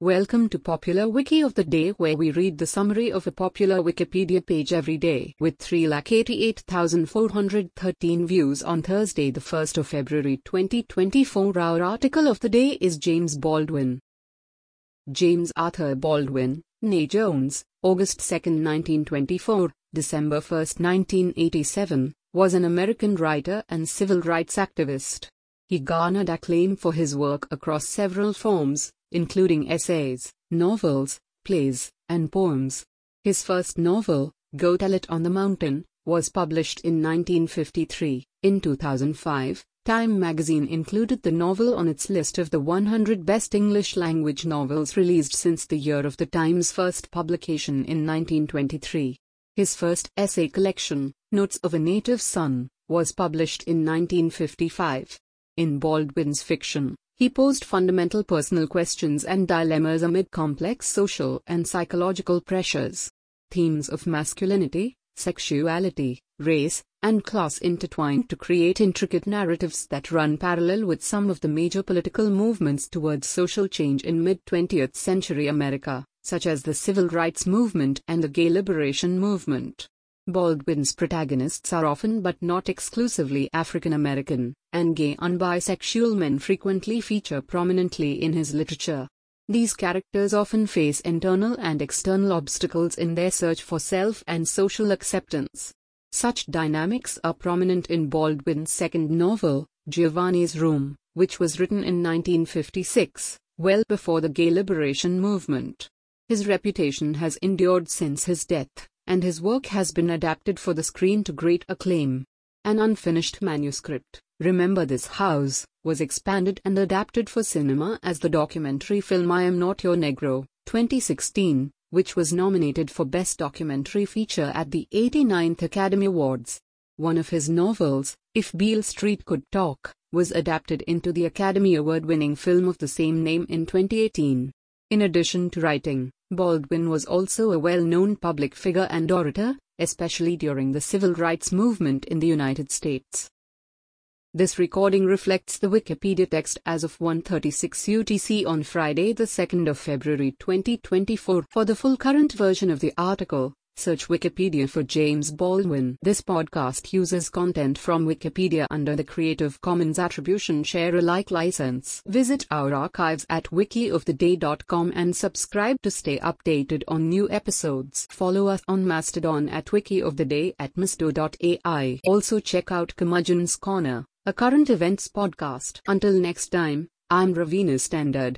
Welcome to Popular Wiki of the Day, where we read the summary of a popular Wikipedia page every day. With 3,88,413 views on Thursday, the 1st of February 2024, our article of the day is James Baldwin. James Arthur Baldwin, née Jones, August 2, 1924, December 1, 1987, was an American writer and civil rights activist. He garnered acclaim for his work across several forms, including essays, novels, plays, and poems. His first novel, Go Tell It on the Mountain, was published in 1953. In 2005, Time magazine included the novel on its list of the 100 best English language novels released since the year of the Times' first publication in 1923. His first essay collection, Notes of a Native Son, was published in 1955. In Baldwin's fiction, he posed fundamental personal questions and dilemmas amid complex social and psychological pressures. Themes of masculinity, sexuality, race, and class intertwined to create intricate narratives that run parallel with some of the major political movements towards social change in mid 20th century America, such as the civil rights movement and the gay liberation movement. Baldwin's protagonists are often but not exclusively African American, and gay and bisexual men frequently feature prominently in his literature. These characters often face internal and external obstacles in their search for self and social acceptance. Such dynamics are prominent in Baldwin's second novel, Giovanni's Room, which was written in 1956, well before the gay liberation movement. His reputation has endured since his death and his work has been adapted for the screen to great acclaim. An unfinished manuscript, Remember This House, was expanded and adapted for cinema as the documentary film I Am Not Your Negro, 2016, which was nominated for Best Documentary Feature at the 89th Academy Awards. One of his novels, If Beale Street Could Talk, was adapted into the Academy Award winning film of the same name in 2018. In addition to writing, Baldwin was also a well-known public figure and orator, especially during the civil rights movement in the United States. This recording reflects the Wikipedia text as of 1:36 UTC on Friday, the 2nd of February 2024. For the full current version of the article, Search Wikipedia for James Baldwin. This podcast uses content from Wikipedia under the Creative Commons Attribution Share Alike license. Visit our archives at wikioftheday.com and subscribe to stay updated on new episodes. Follow us on Mastodon at wikioftheday at misto.ai. Also check out Curmudgeon's Corner, a current events podcast. Until next time, I'm Raveena Standard.